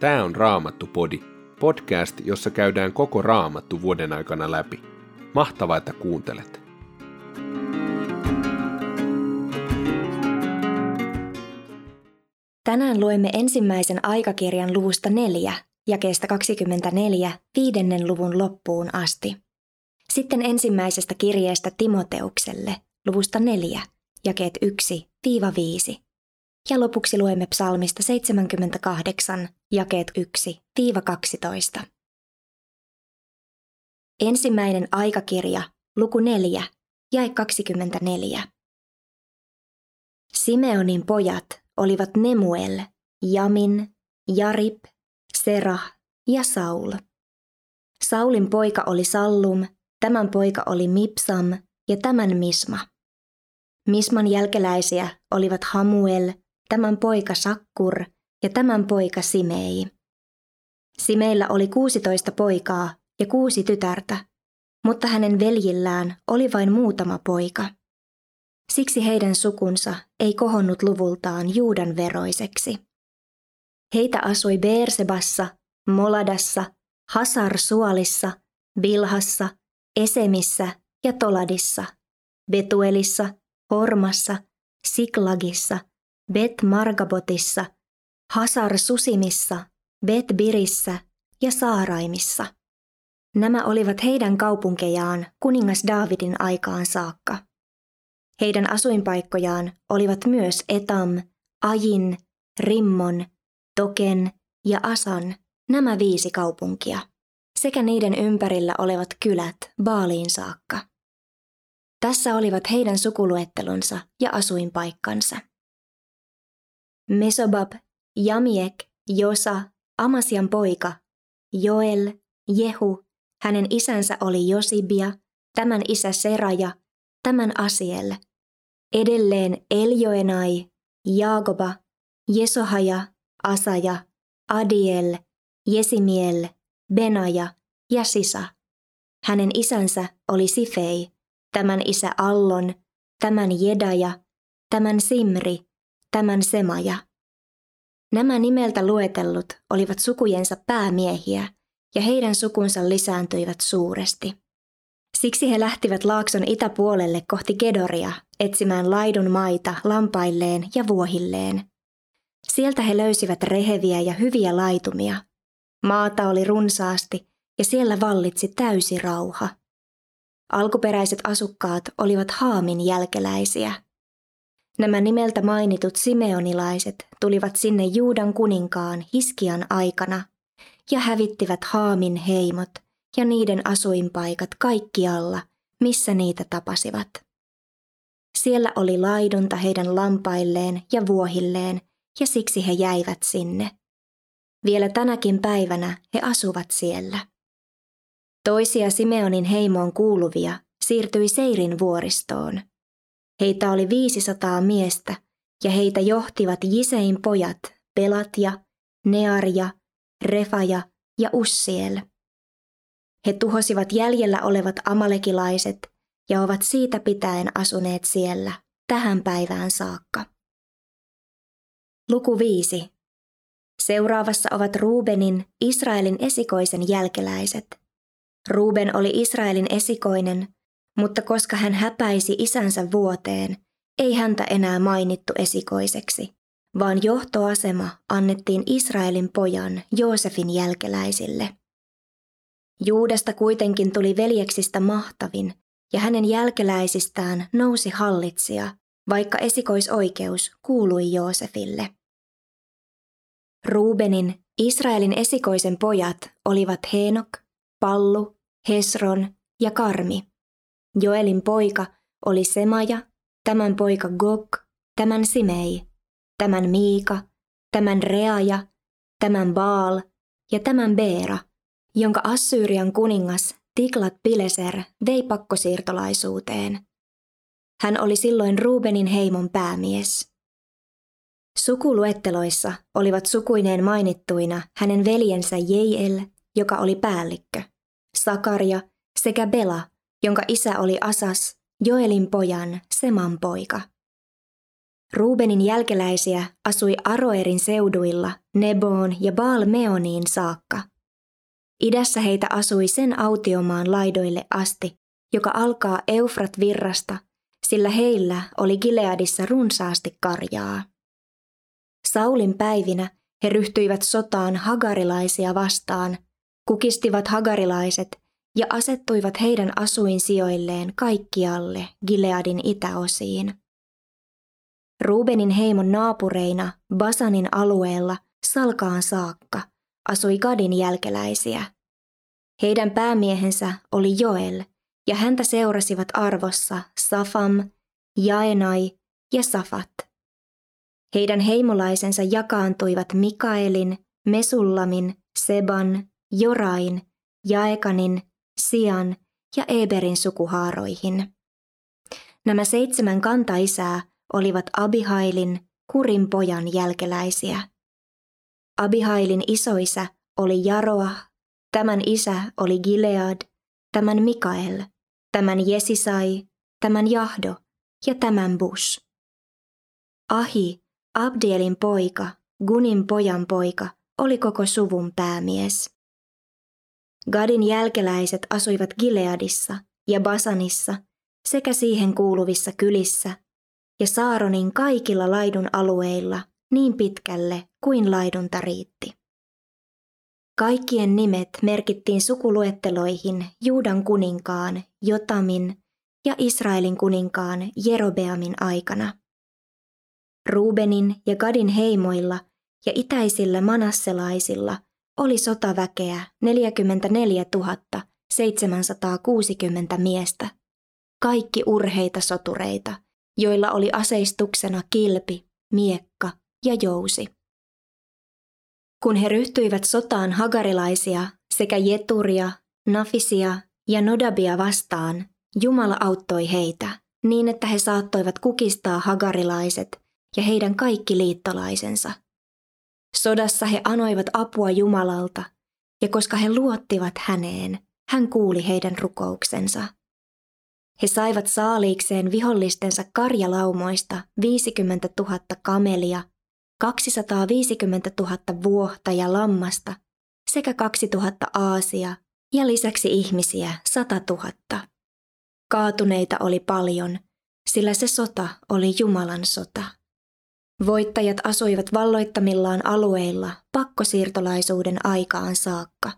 Tämä on Raamattu-podi, podcast, jossa käydään koko Raamattu vuoden aikana läpi. Mahtavaa, että kuuntelet. Tänään luemme ensimmäisen aikakirjan luvusta neljä, jakeesta 24, viidennen luvun loppuun asti. Sitten ensimmäisestä kirjeestä Timoteukselle, luvusta neljä, jakeet 1-5. Ja lopuksi luemme psalmista 78, jakeet 1-12. Ensimmäinen aikakirja, luku 4, jae 24. Simeonin pojat olivat Nemuel, Jamin, Jarib, Serah ja Saul. Saulin poika oli Sallum, tämän poika oli Mipsam ja tämän Misma. Misman jälkeläisiä olivat Hamuel, tämän poika Sakkur ja tämän poika Simei. Simeillä oli 16 poikaa ja kuusi tytärtä, mutta hänen veljillään oli vain muutama poika. Siksi heidän sukunsa ei kohonnut luvultaan Juudan veroiseksi. Heitä asui Beersebassa, Moladassa, Hasar-Suolissa, Bilhassa, Esemissä ja Toladissa, Betuelissa, Hormassa, Siklagissa – Bet Margabotissa, Hasar Susimissa, Bet Birissä ja Saaraimissa. Nämä olivat heidän kaupunkejaan kuningas Daavidin aikaan saakka. Heidän asuinpaikkojaan olivat myös Etam, Ajin, Rimmon, Token ja Asan, nämä viisi kaupunkia, sekä niiden ympärillä olevat kylät Baaliin saakka. Tässä olivat heidän sukuluettelonsa ja asuinpaikkansa. Mesobab, Jamiek, Josa, Amasian poika, Joel, Jehu, hänen isänsä oli Josibia, tämän isä Seraja, tämän Asiel. Edelleen Eljoenai, Jaagoba, Jesohaja, Asaja, Adiel, Jesimiel, Benaja ja Sisa. Hänen isänsä oli Sifei, tämän isä Allon, tämän Jedaja, tämän Simri, tämän Semaja. Nämä nimeltä luetellut olivat sukujensa päämiehiä, ja heidän sukunsa lisääntyivät suuresti. Siksi he lähtivät laakson itäpuolelle kohti Gedoria etsimään laidun maita lampailleen ja vuohilleen. Sieltä he löysivät reheviä ja hyviä laitumia. Maata oli runsaasti ja siellä vallitsi täysi rauha. Alkuperäiset asukkaat olivat Haamin jälkeläisiä – Nämä nimeltä mainitut simeonilaiset tulivat sinne Juudan kuninkaan Hiskian aikana ja hävittivät Haamin heimot ja niiden asuinpaikat kaikkialla, missä niitä tapasivat. Siellä oli laidunta heidän lampailleen ja vuohilleen, ja siksi he jäivät sinne. Vielä tänäkin päivänä he asuvat siellä. Toisia Simeonin heimoon kuuluvia siirtyi Seirin vuoristoon – Heitä oli 500 miestä, ja heitä johtivat Jisein pojat Pelatja, Nearja, Refaja ja Ussiel. He tuhosivat jäljellä olevat amalekilaiset ja ovat siitä pitäen asuneet siellä tähän päivään saakka. Luku 5. Seuraavassa ovat Ruubenin, Israelin esikoisen jälkeläiset. Ruuben oli Israelin esikoinen, mutta koska hän häpäisi isänsä vuoteen, ei häntä enää mainittu esikoiseksi, vaan johtoasema annettiin Israelin pojan Joosefin jälkeläisille. Juudesta kuitenkin tuli veljeksistä mahtavin, ja hänen jälkeläisistään nousi hallitsija, vaikka esikoisoikeus kuului Joosefille. Ruubenin, Israelin esikoisen pojat olivat Henok, Pallu, Hesron ja Karmi. Joelin poika oli Semaja, tämän poika Gok, tämän Simei, tämän Miika, tämän Reaja, tämän Baal ja tämän Beera, jonka Assyrian kuningas Tiklat Pileser vei pakkosiirtolaisuuteen. Hän oli silloin Rubenin heimon päämies. Sukuluetteloissa olivat sukuineen mainittuina hänen veljensä Jeiel, joka oli päällikkö, Sakaria sekä Bela, jonka isä oli Asas, Joelin pojan, Seman poika. Ruubenin jälkeläisiä asui Aroerin seuduilla Neboon ja Baal-Meoniin saakka. Idässä heitä asui sen autiomaan laidoille asti, joka alkaa Eufrat virrasta, sillä heillä oli Gileadissa runsaasti karjaa. Saulin päivinä he ryhtyivät sotaan hagarilaisia vastaan, kukistivat hagarilaiset ja asettuivat heidän asuinsijoilleen kaikkialle Gileadin itäosiin. Ruubenin heimon naapureina Basanin alueella Salkaan saakka asui Gadin jälkeläisiä. Heidän päämiehensä oli Joel, ja häntä seurasivat arvossa Safam, Jaenai ja Safat. Heidän heimolaisensa jakaantuivat Mikaelin, Mesullamin, Seban, Jorain, Jaekanin, Sian ja Eberin sukuhaaroihin. Nämä seitsemän kantaisää olivat Abihailin, Kurin pojan jälkeläisiä. Abihailin isoisä oli Jaroa, tämän isä oli Gilead, tämän Mikael, tämän Jesisai, tämän Jahdo ja tämän Bus. Ahi, Abdielin poika, Gunin pojan poika, oli koko suvun päämies. Gadin jälkeläiset asuivat Gileadissa ja Basanissa sekä siihen kuuluvissa kylissä ja Saaronin kaikilla laidun alueilla niin pitkälle kuin laidunta riitti. Kaikkien nimet merkittiin sukuluetteloihin Juudan kuninkaan Jotamin ja Israelin kuninkaan Jerobeamin aikana. Ruubenin ja Gadin heimoilla ja itäisillä manasselaisilla oli sotaväkeä 44 760 miestä, kaikki urheita sotureita, joilla oli aseistuksena kilpi, miekka ja jousi. Kun he ryhtyivät sotaan hagarilaisia sekä Jeturia, Nafisia ja Nodabia vastaan, Jumala auttoi heitä niin, että he saattoivat kukistaa hagarilaiset ja heidän kaikki liittolaisensa. Sodassa he anoivat apua Jumalalta, ja koska he luottivat häneen, hän kuuli heidän rukouksensa. He saivat saaliikseen vihollistensa karjalaumoista 50 000 kamelia 250 000 vuohta ja lammasta sekä 2000 aasia ja lisäksi ihmisiä 100 000. Kaatuneita oli paljon, sillä se sota oli Jumalan sota. Voittajat asuivat valloittamillaan alueilla pakkosiirtolaisuuden aikaan saakka.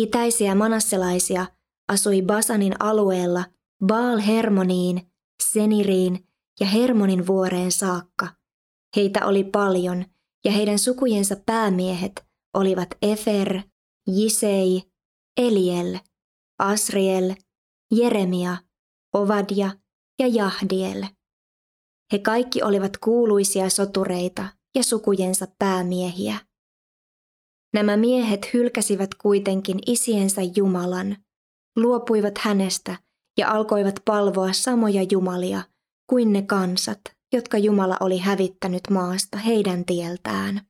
Itäisiä manasselaisia asui Basanin alueella Baal Hermoniin, Seniriin ja Hermonin vuoreen saakka, Heitä oli paljon, ja heidän sukujensa päämiehet olivat Efer, Jisei, Eliel, Asriel, Jeremia, Ovadia ja Jahdiel. He kaikki olivat kuuluisia sotureita ja sukujensa päämiehiä. Nämä miehet hylkäsivät kuitenkin isiensä Jumalan, luopuivat hänestä ja alkoivat palvoa samoja jumalia kuin ne kansat, jotka Jumala oli hävittänyt maasta heidän tieltään.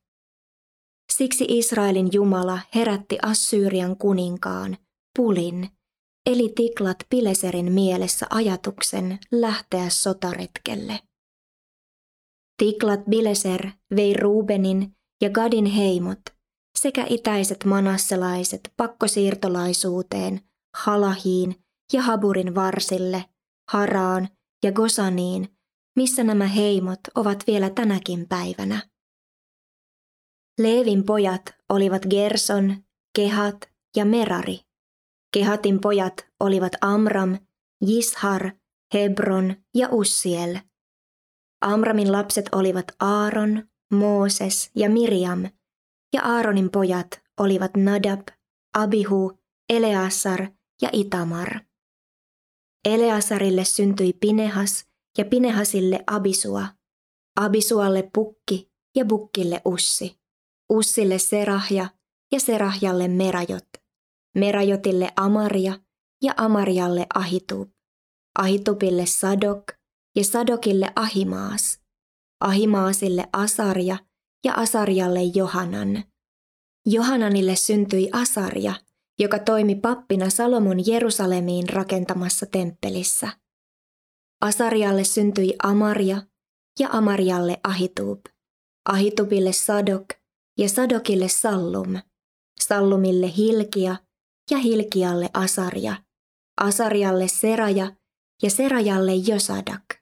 Siksi Israelin Jumala herätti Assyrian kuninkaan, Pulin, eli Tiklat Pileserin mielessä ajatuksen lähteä sotaretkelle. Tiklat Bileser vei Ruubenin ja Gadin heimot sekä itäiset manasselaiset pakkosiirtolaisuuteen Halahiin ja Haburin varsille, Haraan ja Gosaniin missä nämä heimot ovat vielä tänäkin päivänä. Leevin pojat olivat Gerson, Kehat ja Merari. Kehatin pojat olivat Amram, Jishar, Hebron ja Ussiel. Amramin lapset olivat Aaron, Mooses ja Miriam, ja Aaronin pojat olivat Nadab, Abihu, Eleasar ja Itamar. Eleasarille syntyi Pinehas, ja Pinehasille Abisua, Abisualle Pukki ja Bukkille Ussi, Ussille Serahja ja Serahjalle Merajot, Merajotille Amaria ja Amarialle Ahitub, Ahitubille Sadok ja Sadokille Ahimaas, Ahimaasille Asarja ja Asarjalle Johanan. Johananille syntyi Asarja, joka toimi pappina Salomon Jerusalemiin rakentamassa temppelissä. Asarialle syntyi Amaria ja Amarjalle Ahitub, Ahitubille Sadok ja Sadokille Sallum, Sallumille Hilkia ja Hilkialle Asarja, Asarjalle Seraja ja Serajalle Josadak.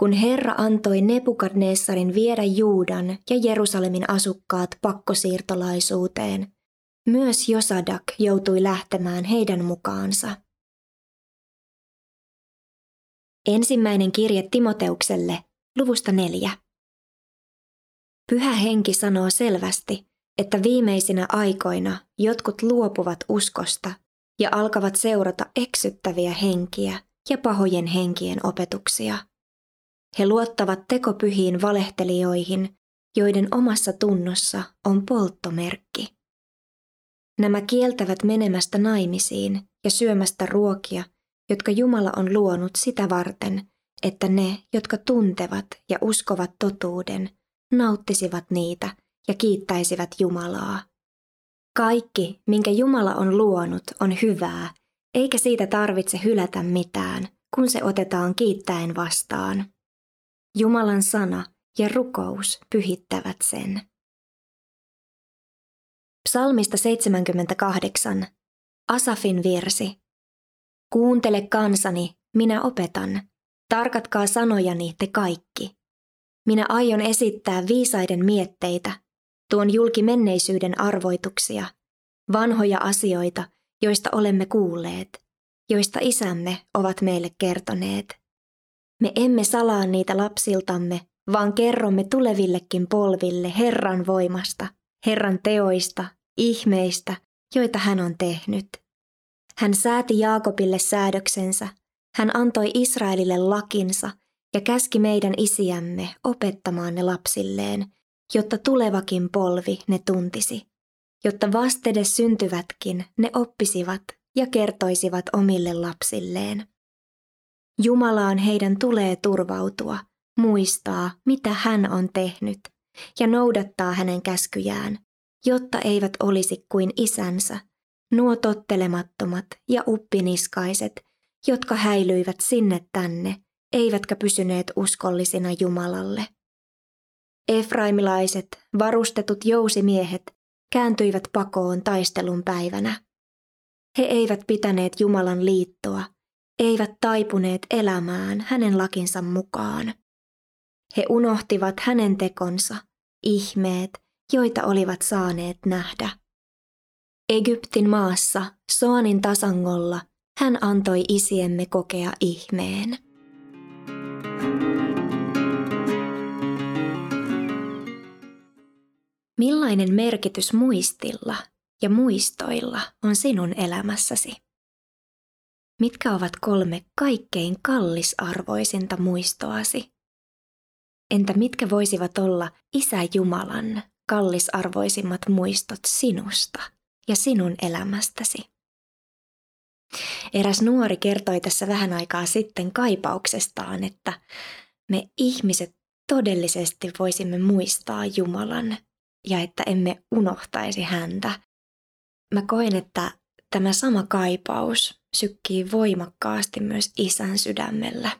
Kun Herra antoi Nebukadnessarin viedä Juudan ja Jerusalemin asukkaat pakkosiirtolaisuuteen, myös Josadak joutui lähtemään heidän mukaansa. Ensimmäinen kirje Timoteukselle, luvusta neljä. Pyhä henki sanoo selvästi, että viimeisinä aikoina jotkut luopuvat uskosta ja alkavat seurata eksyttäviä henkiä ja pahojen henkien opetuksia. He luottavat tekopyhiin valehtelijoihin, joiden omassa tunnossa on polttomerkki. Nämä kieltävät menemästä naimisiin ja syömästä ruokia, jotka Jumala on luonut sitä varten, että ne, jotka tuntevat ja uskovat totuuden, nauttisivat niitä ja kiittäisivät Jumalaa. Kaikki, minkä Jumala on luonut, on hyvää, eikä siitä tarvitse hylätä mitään, kun se otetaan kiittäen vastaan. Jumalan sana ja rukous pyhittävät sen. Psalmista 78. Asafin virsi. Kuuntele kansani, minä opetan. Tarkatkaa sanojani te kaikki. Minä aion esittää viisaiden mietteitä, tuon julki menneisyyden arvoituksia, vanhoja asioita, joista olemme kuulleet, joista isämme ovat meille kertoneet. Me emme salaa niitä lapsiltamme, vaan kerromme tulevillekin polville Herran voimasta, Herran teoista, ihmeistä, joita hän on tehnyt. Hän sääti Jaakobille säädöksensä, hän antoi Israelille lakinsa ja käski meidän isiämme opettamaan ne lapsilleen, jotta tulevakin polvi ne tuntisi, jotta vastedes syntyvätkin ne oppisivat ja kertoisivat omille lapsilleen. Jumalaan heidän tulee turvautua, muistaa, mitä hän on tehnyt, ja noudattaa hänen käskyjään, jotta eivät olisi kuin isänsä, nuo tottelemattomat ja uppiniskaiset, jotka häilyivät sinne tänne, eivätkä pysyneet uskollisina Jumalalle. Efraimilaiset, varustetut jousimiehet, kääntyivät pakoon taistelun päivänä. He eivät pitäneet Jumalan liittoa, eivät taipuneet elämään hänen lakinsa mukaan. He unohtivat hänen tekonsa, ihmeet, joita olivat saaneet nähdä. Egyptin maassa, Soanin tasangolla, hän antoi isiemme kokea ihmeen. Millainen merkitys muistilla ja muistoilla on sinun elämässäsi? Mitkä ovat kolme kaikkein kallisarvoisinta muistoasi? Entä mitkä voisivat olla Isä Jumalan kallisarvoisimmat muistot sinusta ja sinun elämästäsi? Eräs nuori kertoi tässä vähän aikaa sitten kaipauksestaan, että me ihmiset todellisesti voisimme muistaa Jumalan ja että emme unohtaisi häntä. Mä koen, että tämä sama kaipaus sykkii voimakkaasti myös isän sydämellä.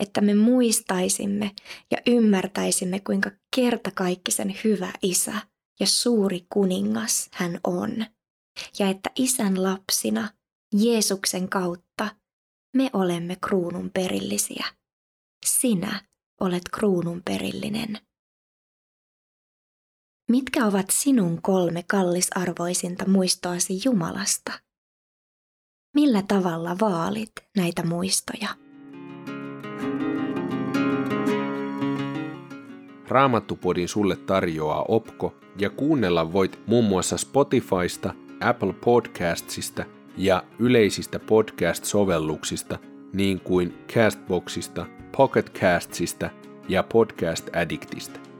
Että me muistaisimme ja ymmärtäisimme, kuinka kertakaikkisen hyvä isä ja suuri kuningas hän on. Ja että isän lapsina Jeesuksen kautta me olemme kruunun perillisiä. Sinä olet kruunun perillinen. Mitkä ovat sinun kolme kallisarvoisinta muistoasi Jumalasta? Millä tavalla vaalit näitä muistoja? Raamattupodin sulle tarjoaa Opko ja kuunnella voit muun muassa Spotifysta, Apple Podcastsista ja yleisistä podcast-sovelluksista niin kuin Castboxista, Pocketcastsista ja Podcast Addictista.